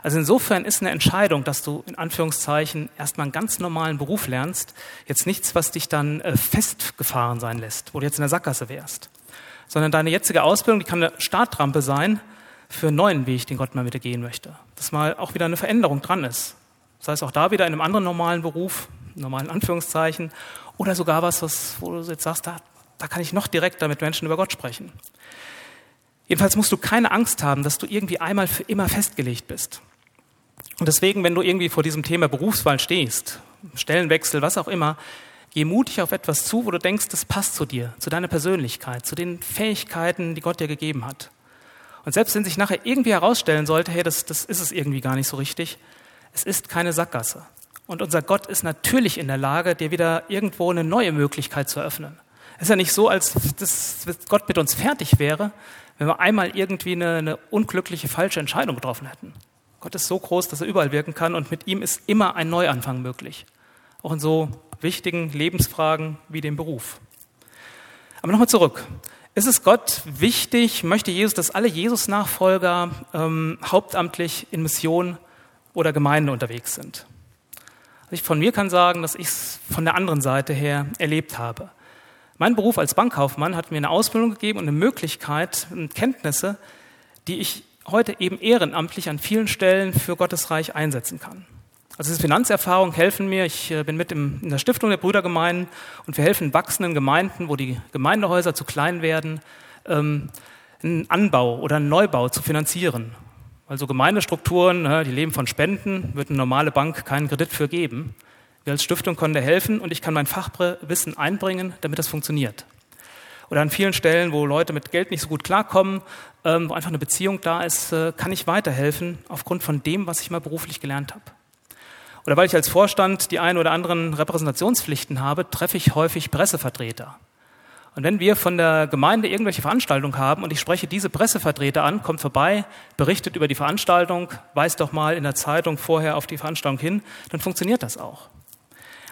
Speaker 1: Also insofern ist eine Entscheidung, dass du in Anführungszeichen erstmal einen ganz normalen Beruf lernst, jetzt nichts, was dich dann äh, festgefahren sein lässt, wo du jetzt in der Sackgasse wärst sondern deine jetzige Ausbildung, die kann eine Startrampe sein für einen neuen Weg, den Gott mal mit dir gehen möchte. Dass mal auch wieder eine Veränderung dran ist. Das heißt auch da wieder in einem anderen normalen Beruf, normalen Anführungszeichen, oder sogar was, was wo du jetzt sagst, da, da kann ich noch direkter mit Menschen über Gott sprechen. Jedenfalls musst du keine Angst haben, dass du irgendwie einmal für immer festgelegt bist. Und deswegen, wenn du irgendwie vor diesem Thema Berufswahl stehst, Stellenwechsel, was auch immer, Geh mutig auf etwas zu, wo du denkst, das passt zu dir, zu deiner Persönlichkeit, zu den Fähigkeiten, die Gott dir gegeben hat. Und selbst wenn sich nachher irgendwie herausstellen sollte, hey, das, das ist es irgendwie gar nicht so richtig, es ist keine Sackgasse. Und unser Gott ist natürlich in der Lage, dir wieder irgendwo eine neue Möglichkeit zu eröffnen. Es ist ja nicht so, als dass Gott mit uns fertig wäre, wenn wir einmal irgendwie eine, eine unglückliche, falsche Entscheidung getroffen hätten. Gott ist so groß, dass er überall wirken kann und mit ihm ist immer ein Neuanfang möglich. Auch in so wichtigen Lebensfragen wie dem Beruf. Aber nochmal zurück. Ist es Gott wichtig, möchte Jesus, dass alle Jesus-Nachfolger ähm, hauptamtlich in Mission oder Gemeinde unterwegs sind? Also ich von mir kann sagen, dass ich es von der anderen Seite her erlebt habe. Mein Beruf als Bankkaufmann hat mir eine Ausbildung gegeben und eine Möglichkeit und Kenntnisse, die ich heute eben ehrenamtlich an vielen Stellen für Gottes Reich einsetzen kann. Also diese Finanzerfahrungen helfen mir. Ich äh, bin mit in der Stiftung der Brüdergemeinden und wir helfen wachsenden Gemeinden, wo die Gemeindehäuser zu klein werden, ähm, einen Anbau oder einen Neubau zu finanzieren. Also Gemeindestrukturen, ne, die leben von Spenden, wird eine normale Bank keinen Kredit für geben. Wir als Stiftung können da helfen und ich kann mein Fachwissen einbringen, damit das funktioniert. Oder an vielen Stellen, wo Leute mit Geld nicht so gut klarkommen, ähm, wo einfach eine Beziehung da ist, äh, kann ich weiterhelfen aufgrund von dem, was ich mal beruflich gelernt habe. Oder weil ich als Vorstand die ein oder anderen Repräsentationspflichten habe, treffe ich häufig Pressevertreter. Und wenn wir von der Gemeinde irgendwelche Veranstaltungen haben und ich spreche diese Pressevertreter an, kommt vorbei, berichtet über die Veranstaltung, weist doch mal in der Zeitung vorher auf die Veranstaltung hin, dann funktioniert das auch.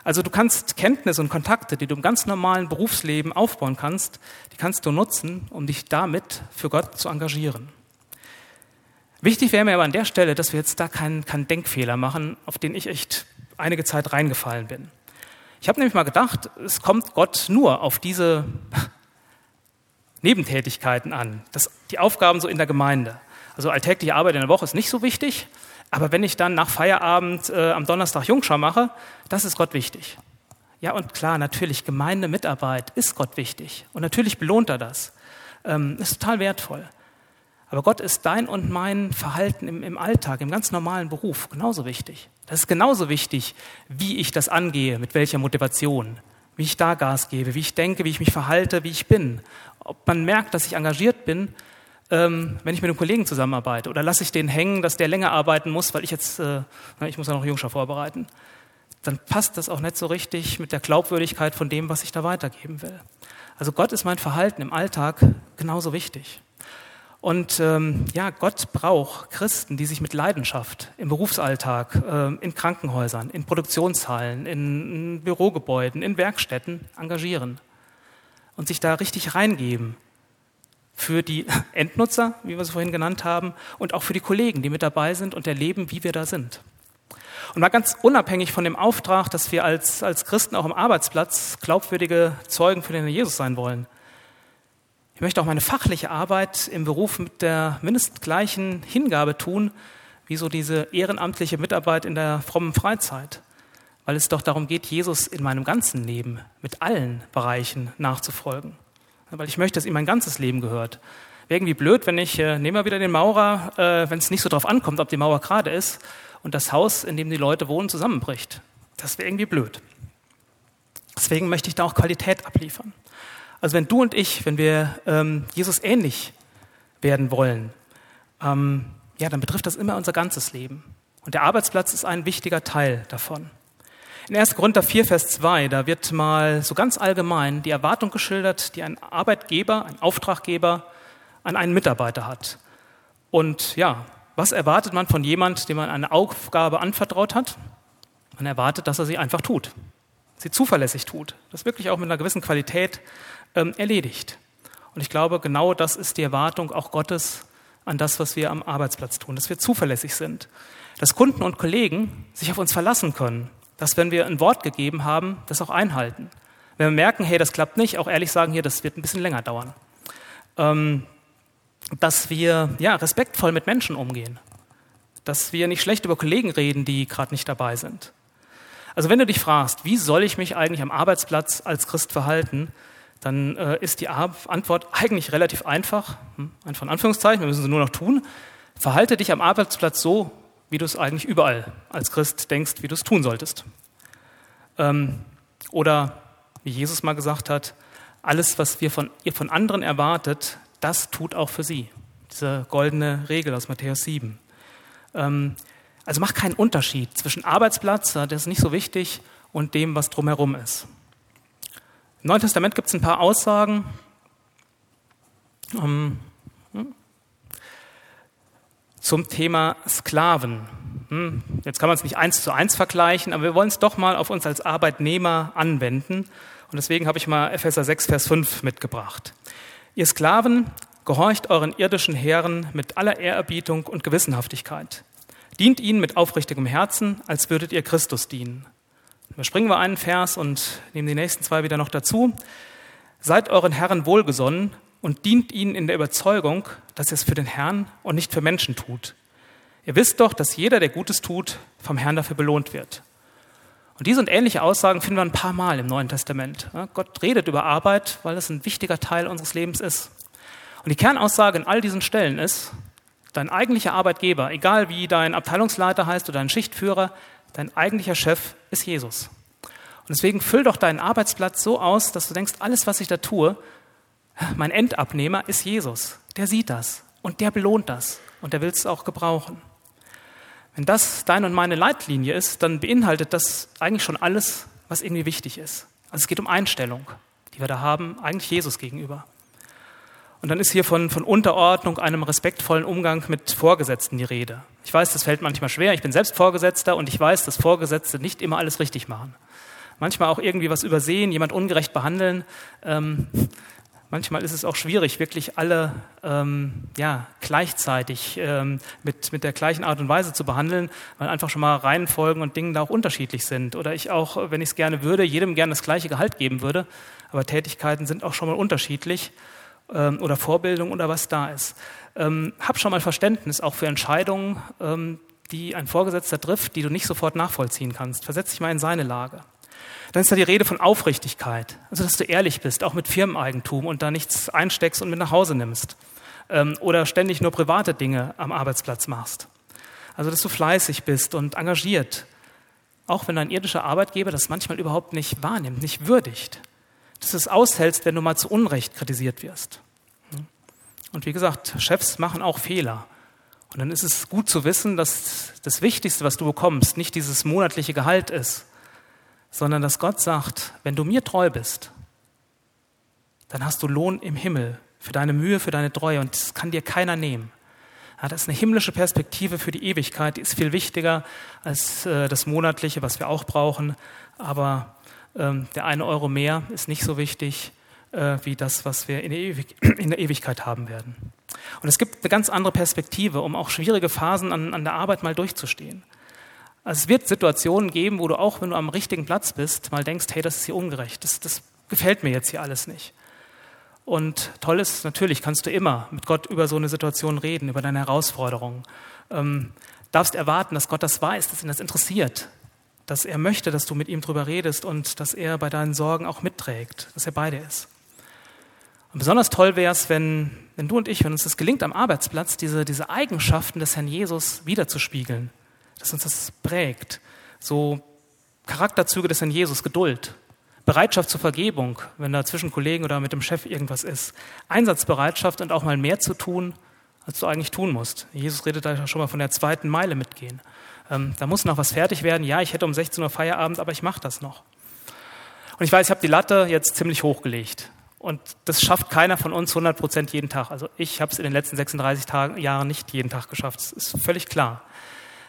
Speaker 1: Also du kannst Kenntnisse und Kontakte, die du im ganz normalen Berufsleben aufbauen kannst, die kannst du nutzen, um dich damit für Gott zu engagieren. Wichtig wäre mir aber an der Stelle, dass wir jetzt da keinen, keinen Denkfehler machen, auf den ich echt einige Zeit reingefallen bin. Ich habe nämlich mal gedacht, es kommt Gott nur auf diese (laughs) Nebentätigkeiten an, das, die Aufgaben so in der Gemeinde. Also alltägliche Arbeit in der Woche ist nicht so wichtig, aber wenn ich dann nach Feierabend äh, am Donnerstag Jungschau mache, das ist Gott wichtig. Ja, und klar, natürlich, Gemeindemitarbeit ist Gott wichtig. Und natürlich belohnt er das. Ähm, ist total wertvoll. Aber Gott ist dein und mein Verhalten im, im, Alltag, im ganz normalen Beruf genauso wichtig. Das ist genauso wichtig, wie ich das angehe, mit welcher Motivation, wie ich da Gas gebe, wie ich denke, wie ich mich verhalte, wie ich bin. Ob man merkt, dass ich engagiert bin, ähm, wenn ich mit einem Kollegen zusammenarbeite oder lasse ich den hängen, dass der länger arbeiten muss, weil ich jetzt, äh, ich muss ja noch Jungschau vorbereiten, dann passt das auch nicht so richtig mit der Glaubwürdigkeit von dem, was ich da weitergeben will. Also Gott ist mein Verhalten im Alltag genauso wichtig. Und ähm, ja, Gott braucht Christen, die sich mit Leidenschaft im Berufsalltag, äh, in Krankenhäusern, in Produktionshallen, in, in Bürogebäuden, in Werkstätten engagieren und sich da richtig reingeben für die (laughs) Endnutzer, wie wir es vorhin genannt haben, und auch für die Kollegen, die mit dabei sind und erleben, wie wir da sind. Und mal ganz unabhängig von dem Auftrag, dass wir als, als Christen auch am Arbeitsplatz glaubwürdige Zeugen für den Jesus sein wollen, ich möchte auch meine fachliche Arbeit im Beruf mit der mindestens gleichen Hingabe tun, wie so diese ehrenamtliche Mitarbeit in der frommen Freizeit. Weil es doch darum geht, Jesus in meinem ganzen Leben mit allen Bereichen nachzufolgen. Weil ich möchte, dass ihm mein ganzes Leben gehört. Wäre irgendwie blöd, wenn ich, äh, nehmen wir wieder den Maurer, äh, wenn es nicht so drauf ankommt, ob die Mauer gerade ist und das Haus, in dem die Leute wohnen, zusammenbricht. Das wäre irgendwie blöd. Deswegen möchte ich da auch Qualität abliefern. Also wenn du und ich, wenn wir ähm, Jesus ähnlich werden wollen, ähm, ja, dann betrifft das immer unser ganzes Leben. Und der Arbeitsplatz ist ein wichtiger Teil davon. In 1. Korinther 4, Vers 2, da wird mal so ganz allgemein die Erwartung geschildert, die ein Arbeitgeber, ein Auftraggeber an einen Mitarbeiter hat. Und ja, was erwartet man von jemand, dem man eine Aufgabe anvertraut hat? Man erwartet, dass er sie einfach tut, sie zuverlässig tut, das wirklich auch mit einer gewissen Qualität ähm, erledigt. Und ich glaube, genau das ist die Erwartung auch Gottes an das, was wir am Arbeitsplatz tun, dass wir zuverlässig sind, dass Kunden und Kollegen sich auf uns verlassen können, dass wenn wir ein Wort gegeben haben, das auch einhalten. Wenn wir merken, hey, das klappt nicht, auch ehrlich sagen, hier, das wird ein bisschen länger dauern. Ähm, dass wir ja, respektvoll mit Menschen umgehen, dass wir nicht schlecht über Kollegen reden, die gerade nicht dabei sind. Also wenn du dich fragst, wie soll ich mich eigentlich am Arbeitsplatz als Christ verhalten, dann äh, ist die Antwort eigentlich relativ einfach, hm, einfach in Anführungszeichen, wir müssen sie nur noch tun. Verhalte dich am Arbeitsplatz so, wie du es eigentlich überall als Christ denkst, wie du es tun solltest. Ähm, oder wie Jesus mal gesagt hat, alles, was wir von, ihr von anderen erwartet, das tut auch für sie. Diese goldene Regel aus Matthäus 7. Ähm, also mach keinen Unterschied zwischen Arbeitsplatz, das ist nicht so wichtig, und dem, was drumherum ist. Im Neuen Testament gibt es ein paar Aussagen. Ähm, hm, zum Thema Sklaven. Hm, jetzt kann man es nicht eins zu eins vergleichen, aber wir wollen es doch mal auf uns als Arbeitnehmer anwenden. Und deswegen habe ich mal Epheser 6, Vers 5 mitgebracht. Ihr Sklaven, gehorcht euren irdischen Herren mit aller Ehrerbietung und Gewissenhaftigkeit. Dient ihnen mit aufrichtigem Herzen, als würdet ihr Christus dienen. Überspringen wir einen Vers und nehmen die nächsten zwei wieder noch dazu. Seid euren Herren wohlgesonnen und dient ihnen in der Überzeugung, dass ihr es für den Herrn und nicht für Menschen tut. Ihr wisst doch, dass jeder, der Gutes tut, vom Herrn dafür belohnt wird. Und diese und ähnliche Aussagen finden wir ein paar Mal im Neuen Testament. Gott redet über Arbeit, weil es ein wichtiger Teil unseres Lebens ist. Und die Kernaussage in all diesen Stellen ist, dein eigentlicher Arbeitgeber, egal wie dein Abteilungsleiter heißt oder dein Schichtführer, dein eigentlicher Chef ist Jesus. Und deswegen füll doch deinen Arbeitsplatz so aus, dass du denkst, alles, was ich da tue, mein Endabnehmer ist Jesus. Der sieht das und der belohnt das und der will es auch gebrauchen. Wenn das deine und meine Leitlinie ist, dann beinhaltet das eigentlich schon alles, was irgendwie wichtig ist. Also es geht um Einstellung, die wir da haben, eigentlich Jesus gegenüber. Und dann ist hier von, von Unterordnung, einem respektvollen Umgang mit Vorgesetzten die Rede. Ich weiß, das fällt manchmal schwer. Ich bin selbst Vorgesetzter und ich weiß, dass Vorgesetzte nicht immer alles richtig machen. Manchmal auch irgendwie was übersehen, jemand ungerecht behandeln. Ähm, manchmal ist es auch schwierig, wirklich alle ähm, ja, gleichzeitig ähm, mit, mit der gleichen Art und Weise zu behandeln, weil einfach schon mal Reihenfolgen und Dinge da auch unterschiedlich sind. Oder ich auch, wenn ich es gerne würde, jedem gerne das gleiche Gehalt geben würde, aber Tätigkeiten sind auch schon mal unterschiedlich ähm, oder Vorbildung oder was da ist. Ähm, hab schon mal Verständnis auch für Entscheidungen, ähm, die ein Vorgesetzter trifft, die du nicht sofort nachvollziehen kannst. Versetz dich mal in seine Lage. Dann ist da die Rede von Aufrichtigkeit, also dass du ehrlich bist, auch mit Firmeneigentum und da nichts einsteckst und mit nach Hause nimmst. Ähm, oder ständig nur private Dinge am Arbeitsplatz machst. Also dass du fleißig bist und engagiert, auch wenn dein irdischer Arbeitgeber das manchmal überhaupt nicht wahrnimmt, nicht würdigt dass du es aushältst, wenn du mal zu Unrecht kritisiert wirst. Und wie gesagt, Chefs machen auch Fehler. Und dann ist es gut zu wissen, dass das Wichtigste, was du bekommst, nicht dieses monatliche Gehalt ist, sondern dass Gott sagt, wenn du mir treu bist, dann hast du Lohn im Himmel für deine Mühe, für deine Treue und das kann dir keiner nehmen. Ja, das ist eine himmlische Perspektive für die Ewigkeit, die ist viel wichtiger als äh, das monatliche, was wir auch brauchen. Aber ähm, der eine Euro mehr ist nicht so wichtig äh, wie das, was wir in der, Ewig (clears throat) in der, Ewigkeit haben werden. Und es gibt eine ganz andere Perspektive, um auch schwierige Phasen an, an der Arbeit mal durchzustehen. Also es wird Situationen geben, wo du auch, wenn du am richtigen Platz bist, mal denkst, hey, das ist hier ungerecht, das, das gefällt mir jetzt hier alles nicht. Und toll ist, natürlich kannst du immer mit Gott über so eine Situation reden, über deine Herausforderungen. Ähm, darfst erwarten, dass Gott das weiß, dass ihn das interessiert, dass er möchte, dass du mit ihm drüber redest und dass er bei deinen Sorgen auch mitträgt, dass er bei dir ist. Und besonders toll wäre es, wenn, wenn du und ich, wenn uns das gelingt, am Arbeitsplatz diese, diese Eigenschaften des Herrn Jesus wiederzuspiegeln, dass uns das prägt. So Charakterzüge des Herrn Jesus, Geduld, Bereitschaft zur Vergebung, wenn da zwischen Kollegen oder mit dem Chef irgendwas ist, Einsatzbereitschaft und auch mal mehr zu tun, als du eigentlich tun musst. Jesus redet da schon mal von der zweiten Meile mitgehen. Ähm, da muss noch was fertig werden. Ja, ich hätte um 16 Uhr Feierabend, aber ich mache das noch. Und ich weiß, ich habe die Latte jetzt ziemlich hochgelegt. Und das schafft keiner von uns 100 Prozent jeden Tag. Also ich habe es in den letzten 36 Tagen, Jahren nicht jeden Tag geschafft. Das ist völlig klar.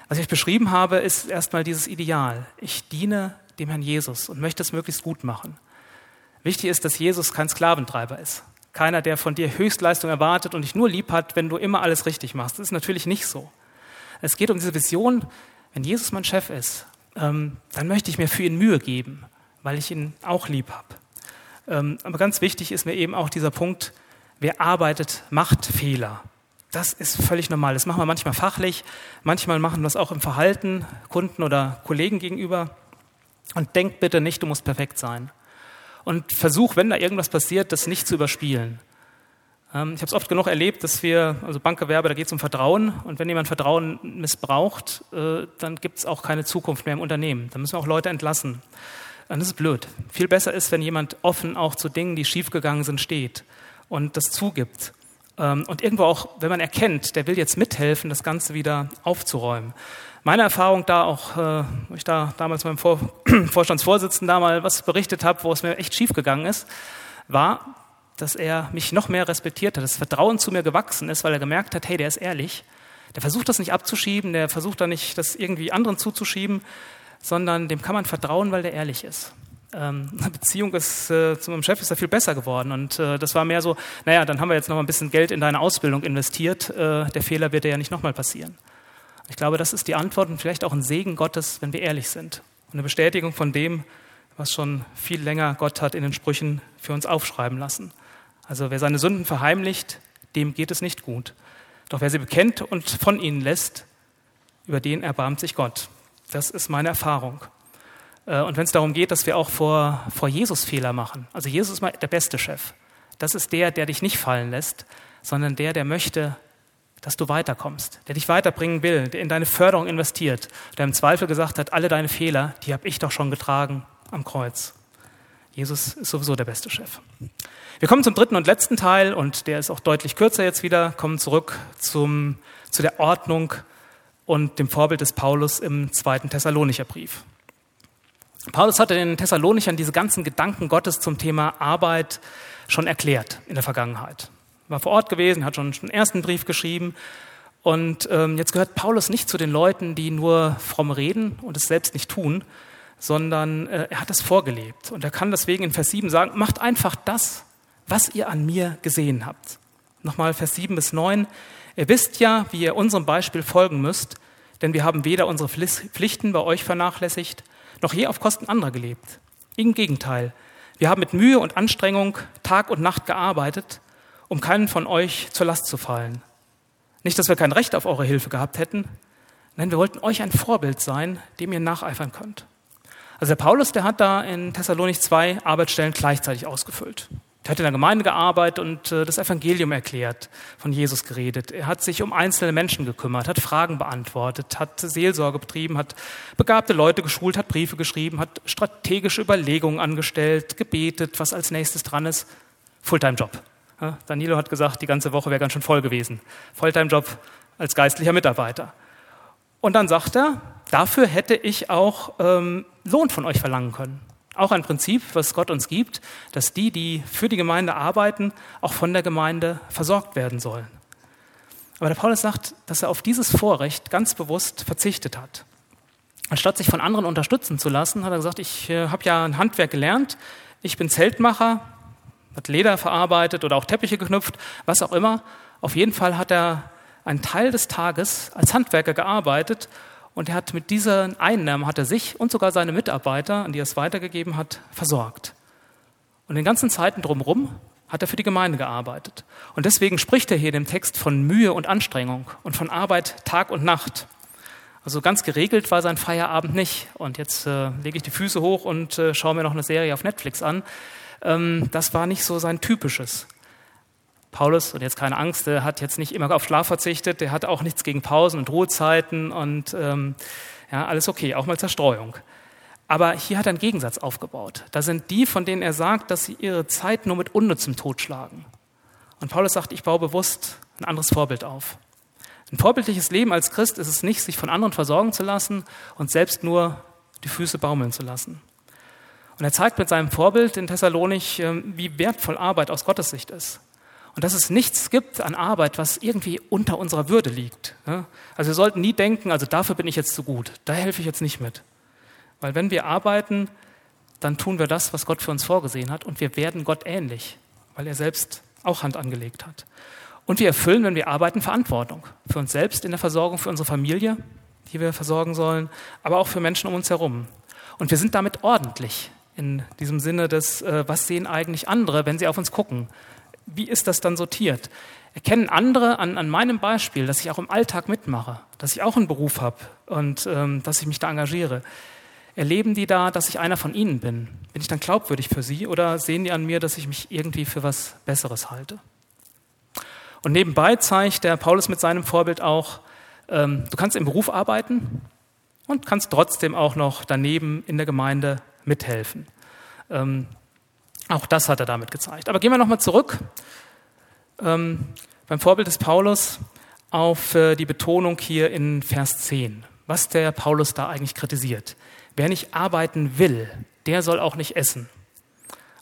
Speaker 1: Was ich beschrieben habe, ist erstmal dieses Ideal. Ich diene dem Herrn Jesus und möchte es möglichst gut machen. Wichtig ist, dass Jesus kein Sklaventreiber ist. Keiner, der von dir Höchstleistung erwartet und dich nur lieb hat, wenn du immer alles richtig machst. Das ist natürlich nicht so. Es geht um diese Vision, wenn Jesus mein Chef ist, ähm, dann möchte ich mir für ihn Mühe geben, weil ich ihn auch lieb habe. Ähm, aber ganz wichtig ist mir eben auch dieser Punkt, wer arbeitet, macht Fehler. Das ist völlig normal. Das machen wir manchmal fachlich, manchmal machen wir es auch im Verhalten Kunden oder Kollegen gegenüber. Und denk bitte nicht, du musst perfekt sein. Und versuch, wenn da irgendwas passiert, das nicht zu überspielen. Ähm, ich habe es oft genug erlebt, dass wir, also Bankgewerbe, da geht es um Vertrauen. Und wenn jemand Vertrauen missbraucht, äh, dann gibt es auch keine Zukunft mehr im Unternehmen. Dann müssen wir auch Leute entlassen. Das ist blöd. Viel besser ist, wenn jemand offen auch zu Dingen, die schiefgegangen sind, steht und das zugibt. Ähm, und irgendwo auch, wenn man erkennt, der will jetzt mithelfen, das Ganze wieder aufzuräumen. Meine Erfahrung da auch, äh, wo ich da damals meinem Vor (clears throat) Vorstandsvorsitzenden da mal was berichtet habe, wo es mir echt schiefgegangen ist, war, dass er mich noch mehr respektiert hat, das Vertrauen zu mir gewachsen ist, weil er gemerkt hat, hey, der ist ehrlich. Der versucht das nicht abzuschieben, der versucht da nicht, das irgendwie anderen zuzuschieben, sondern dem kann man vertrauen, weil der ehrlich ist. Ähm, Beziehung ist, äh, zu meinem Chef ist da viel besser geworden. Und äh, das war mehr so, naja, dann haben wir jetzt noch ein bisschen Geld in deine Ausbildung investiert. Äh, der Fehler wird dir ja nicht nochmal passieren. Ich glaube, das ist die Antwort und vielleicht auch ein Segen Gottes, wenn wir ehrlich sind. Und eine Bestätigung von dem, was schon viel länger Gott hat in den Sprüchen für uns aufschreiben lassen. Also wer seine Sünden verheimlicht, dem geht es nicht gut. Doch wer sie bekennt und von ihnen lässt, über den erbarmt sich Gott. Das ist meine Erfahrung. Äh, und wenn es darum geht, dass wir auch vor, vor Jesus Fehler machen, also Jesus ist mal der beste Chef. Das ist der, der dich nicht fallen lässt, sondern der, der möchte, dass du weiterkommst, der dich weiterbringen will, der in deine Förderung investiert, der im Zweifel gesagt hat, alle deine Fehler, die habe ich doch schon getragen am Kreuz. Jesus ist sowieso der beste Chef. Wir kommen zum dritten und letzten Teil und der ist auch deutlich kürzer jetzt wieder, kommen zurück zum, zu der Ordnung und dem Vorbild des Paulus im zweiten Thessalonicher Brief. Paulus hatte den Thessalonichern diese ganzen Gedanken Gottes zum Thema Arbeit schon erklärt in der Vergangenheit. War vor Ort gewesen, hat schon einen ersten Brief geschrieben. Und ähm, jetzt gehört Paulus nicht zu den Leuten, die nur fromm reden und es selbst nicht tun, sondern äh, er hat es vorgelebt. Und er kann deswegen in Vers 7 sagen, macht einfach das, was ihr an mir gesehen habt. Nochmal Vers 7 bis 9. Ihr wisst ja, wie ihr unserem Beispiel folgen müsst, denn wir haben weder unsere Pflichten bei euch vernachlässigt, noch je auf Kosten anderer gelebt. Im Gegenteil, wir haben mit Mühe und Anstrengung Tag und Nacht gearbeitet, um keinen von euch zur Last zu fallen. Nicht, dass wir kein Recht auf eure Hilfe gehabt hätten, nein, wir wollten euch ein Vorbild sein, dem ihr nacheifern könnt. Also der Paulus, der hat da in Thessalonich zwei Arbeitsstellen gleichzeitig ausgefüllt. Er hat in der Gemeinde gearbeitet und äh, das Evangelium erklärt, von Jesus geredet. Er hat sich um einzelne Menschen gekümmert, hat Fragen beantwortet, hat Seelsorge betrieben, hat begabte Leute geschult, hat Briefe geschrieben, hat strategische Überlegungen angestellt, gebetet, was als nächstes dran ist. Fulltime-Job. Danilo hat gesagt, die ganze Woche wäre ganz schön voll gewesen. Fulltime-Job als geistlicher Mitarbeiter. Und dann sagt er, dafür hätte ich auch ähm, Lohn von euch verlangen können. Auch ein Prinzip, was Gott uns gibt, dass die, die für die Gemeinde arbeiten, auch von der Gemeinde versorgt werden sollen. Aber der Paulus sagt, dass er auf dieses Vorrecht ganz bewusst verzichtet hat. Anstatt sich von anderen unterstützen zu lassen, hat er gesagt, ich äh, habe ja ein Handwerk gelernt, ich bin Zeltmacher, hat Leder verarbeitet oder auch Teppiche geknüpft, was auch immer. Auf jeden Fall hat er einen Teil des Tages als Handwerker gearbeitet und er hat mit diesen Einnahmen hat er sich und sogar seine Mitarbeiter, an die er es weitergegeben hat, versorgt. Und in den ganzen Zeiten drumherum hat er für die Gemeinde gearbeitet. Und deswegen spricht er hier in dem Text von Mühe und Anstrengung und von Arbeit Tag und Nacht. Also ganz geregelt war sein Feierabend nicht. Und jetzt äh, lege ich die Füße hoch und äh, schaue mir noch eine Serie auf Netflix an. Ähm, das war nicht so sein typisches. Paulus, und jetzt keine Angst, der hat jetzt nicht immer auf Schlaf verzichtet, der hat auch nichts gegen Pausen und Ruhezeiten und ähm, ja, alles okay, auch mal Zerstreuung. Aber hier hat er einen Gegensatz aufgebaut. Da sind die, von denen er sagt, dass sie ihre Zeit nur mit unnützem totschlagen. Und Paulus sagt, ich baue bewusst ein anderes Vorbild auf. Ein vorbildliches Leben als Christ ist es nicht, sich von anderen versorgen zu lassen und selbst nur die Füße baumeln zu lassen. Und er zeigt mit seinem Vorbild in Thessalonik, ähm, wie wertvoll Arbeit aus Gottes Sicht ist. Und dass es nichts gibt an Arbeit, was irgendwie unter unserer Würde liegt. Also wir sollten nie denken, also dafür bin ich jetzt zu gut, da helfe ich jetzt nicht mit. Weil wenn wir arbeiten, dann tun wir das, was Gott für uns vorgesehen hat und wir werden Gott ähnlich, weil er selbst auch Hand angelegt hat. Und wir erfüllen, wenn wir arbeiten, Verantwortung. Für uns selbst in der Versorgung, für unsere Familie, die wir versorgen sollen, aber auch für Menschen um uns herum. Und wir sind damit ordentlich in diesem Sinne des, äh, was sehen eigentlich andere, wenn sie auf uns gucken? Wie ist das dann sortiert? Erkennen andere an, an meinem Beispiel, dass ich auch im Alltag mitmache, dass ich auch einen Beruf habe und ähm, dass ich mich da engagiere? Erleben die da, dass ich einer von ihnen bin? Bin ich dann glaubwürdig für sie oder sehen die an mir, dass ich mich irgendwie für was Besseres halte? Und nebenbei zeigt der Paulus mit seinem Vorbild auch, ähm, du kannst im Beruf arbeiten und kannst trotzdem auch noch daneben in der Gemeinde mithelfen. Ähm, auch das hat er damit gezeigt. Aber gehen wir nochmal zurück ähm, beim Vorbild des Paulus auf äh, die Betonung hier in Vers 10, was der Paulus da eigentlich kritisiert. Wer nicht arbeiten will, der soll auch nicht essen.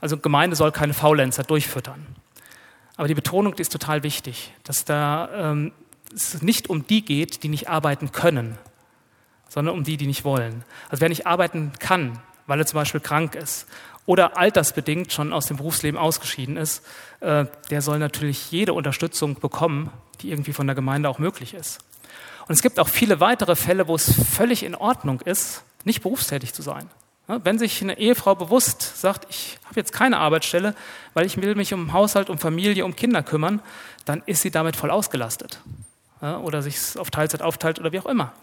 Speaker 1: Also Gemeinde soll keine Faulenzer durchfüttern. Aber die Betonung die ist total wichtig, dass da ähm, es nicht um die geht, die nicht arbeiten können, sondern um die, die nicht wollen. Also wer nicht arbeiten kann, weil er zum Beispiel krank ist oder altersbedingt schon aus dem Berufsleben ausgeschieden ist, äh, der soll natürlich jede Unterstützung bekommen, die irgendwie von der Gemeinde auch möglich ist. Und es gibt auch viele weitere Fälle, wo es völlig in Ordnung ist, nicht berufstätig zu sein. Wenn sich eine Ehefrau bewusst sagt, ich habe jetzt keine Arbeitsstelle, weil ich will mich um Haushalt, um Familie, um Kinder kümmern, dann ist sie damit voll ausgelastet. Oder sich auf Teilzeit aufteilt oder wie auch immer.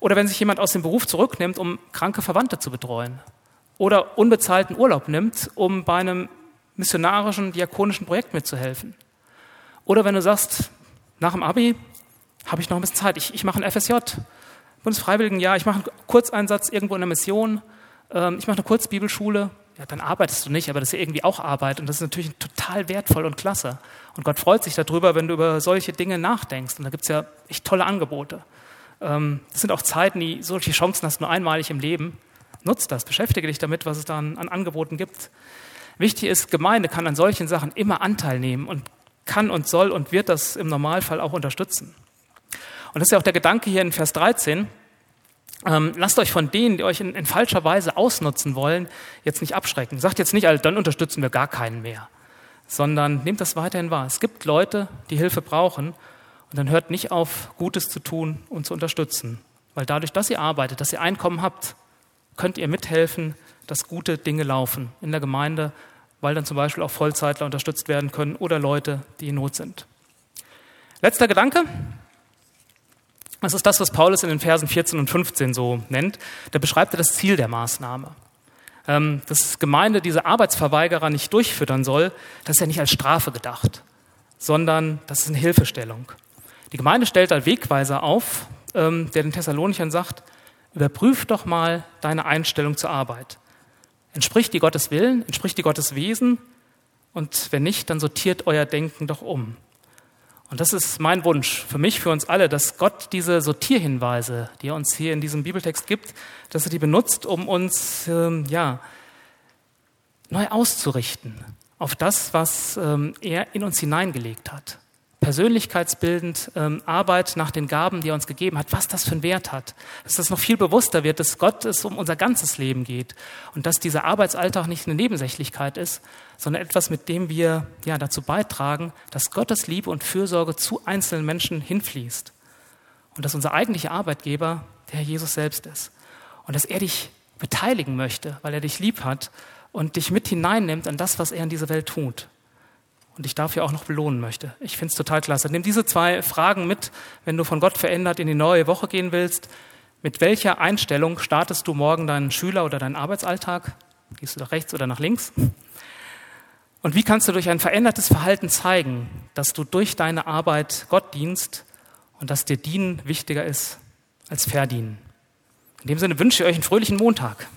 Speaker 1: Oder wenn sich jemand aus dem Beruf zurücknimmt, um kranke Verwandte zu betreuen. Oder unbezahlten Urlaub nimmt, um bei einem missionarischen, diakonischen Projekt mitzuhelfen. Oder wenn du sagst, nach dem Abi habe ich noch ein bisschen Zeit, ich, ich mache ein FSJ, Bundesfreiwilligenjahr, ich mache einen Kurzeinsatz irgendwo in der Mission, ähm, ich mache eine Kurzbibelschule, ja, dann arbeitest du nicht, aber das ist ja irgendwie auch Arbeit und das ist natürlich total wertvoll und klasse. Und Gott freut sich darüber, wenn du über solche Dinge nachdenkst. Und da gibt es ja echt tolle Angebote. Ähm, das sind auch Zeiten, die solche Chancen hast nur einmalig im Leben. Nutz das, beschäftige dich damit, was es da an, an Angeboten gibt. Wichtig ist, Gemeinde kann an solchen Sachen immer Anteil nehmen und kann und soll und wird das im Normalfall auch unterstützen. Und das ist ja auch der Gedanke hier in Vers 13. Ähm, lasst euch von denen, die euch in, in, falscher Weise ausnutzen wollen, jetzt nicht abschrecken. Sagt jetzt nicht, also, dann unterstützen wir gar keinen mehr, sondern nehmt das weiterhin wahr. Es gibt Leute, die Hilfe brauchen und dann hört nicht auf, Gutes zu tun und zu unterstützen. Weil dadurch, dass ihr arbeitet, dass ihr Einkommen habt, könnt ihr mithelfen, dass gute Dinge laufen in der Gemeinde, weil dann zum Beispiel auch Vollzeitler unterstützt werden können oder Leute, die in Not sind. Letzter Gedanke. Das ist das, was Paulus in den Versen 14 und 15 so nennt. Da beschreibt er das Ziel der Maßnahme. Ähm, dass Gemeinde diese Arbeitsverweigerer nicht durchfüttern soll, das ist ja nicht als Strafe gedacht, sondern das ist eine Hilfestellung. Die Gemeinde stellt einen Wegweiser auf, ähm, der den Thessalonichern sagt, überprüf doch mal deine Einstellung zur Arbeit. Entspricht die Gottes Willen, entspricht die Gottes Wesen? Und wenn nicht, dann sortiert euer Denken doch um. Und das ist mein Wunsch für mich, für uns alle, dass Gott diese Sortierhinweise, die er uns hier in diesem Bibeltext gibt, dass er die benutzt, um uns ähm, ja neu auszurichten auf das, was ähm, er in uns hineingelegt hat persönlichkeitsbildend ähm, Arbeit nach den Gaben, die er uns gegeben hat, was das für einen Wert hat. Dass das noch viel bewusster wird, dass Gott es um unser ganzes Leben geht und dass dieser Arbeitsalltag nicht eine Nebensächlichkeit ist, sondern etwas, mit dem wir ja dazu beitragen, dass Gottes Liebe und Fürsorge zu einzelnen Menschen hinfließt. Und dass unser eigentlicher Arbeitgeber der Herr Jesus selbst ist. Und dass er dich beteiligen möchte, weil er dich lieb hat und dich mit hineinnimmt an das, was er in dieser Welt tut und dich dafür auch noch belohnen möchte. Ich finde es total klasse. Nimm diese zwei Fragen mit, wenn du von Gott verändert in die neue Woche gehen willst. Mit welcher Einstellung startest du morgen deinen Schüler oder deinen Arbeitsalltag? Gehst du nach rechts oder nach links? Und wie kannst du durch ein verändertes Verhalten zeigen, dass du durch deine Arbeit Gott dienst und dass dir Dienen wichtiger ist als Verdienen? In dem Sinne wünsche ich euch einen fröhlichen Montag.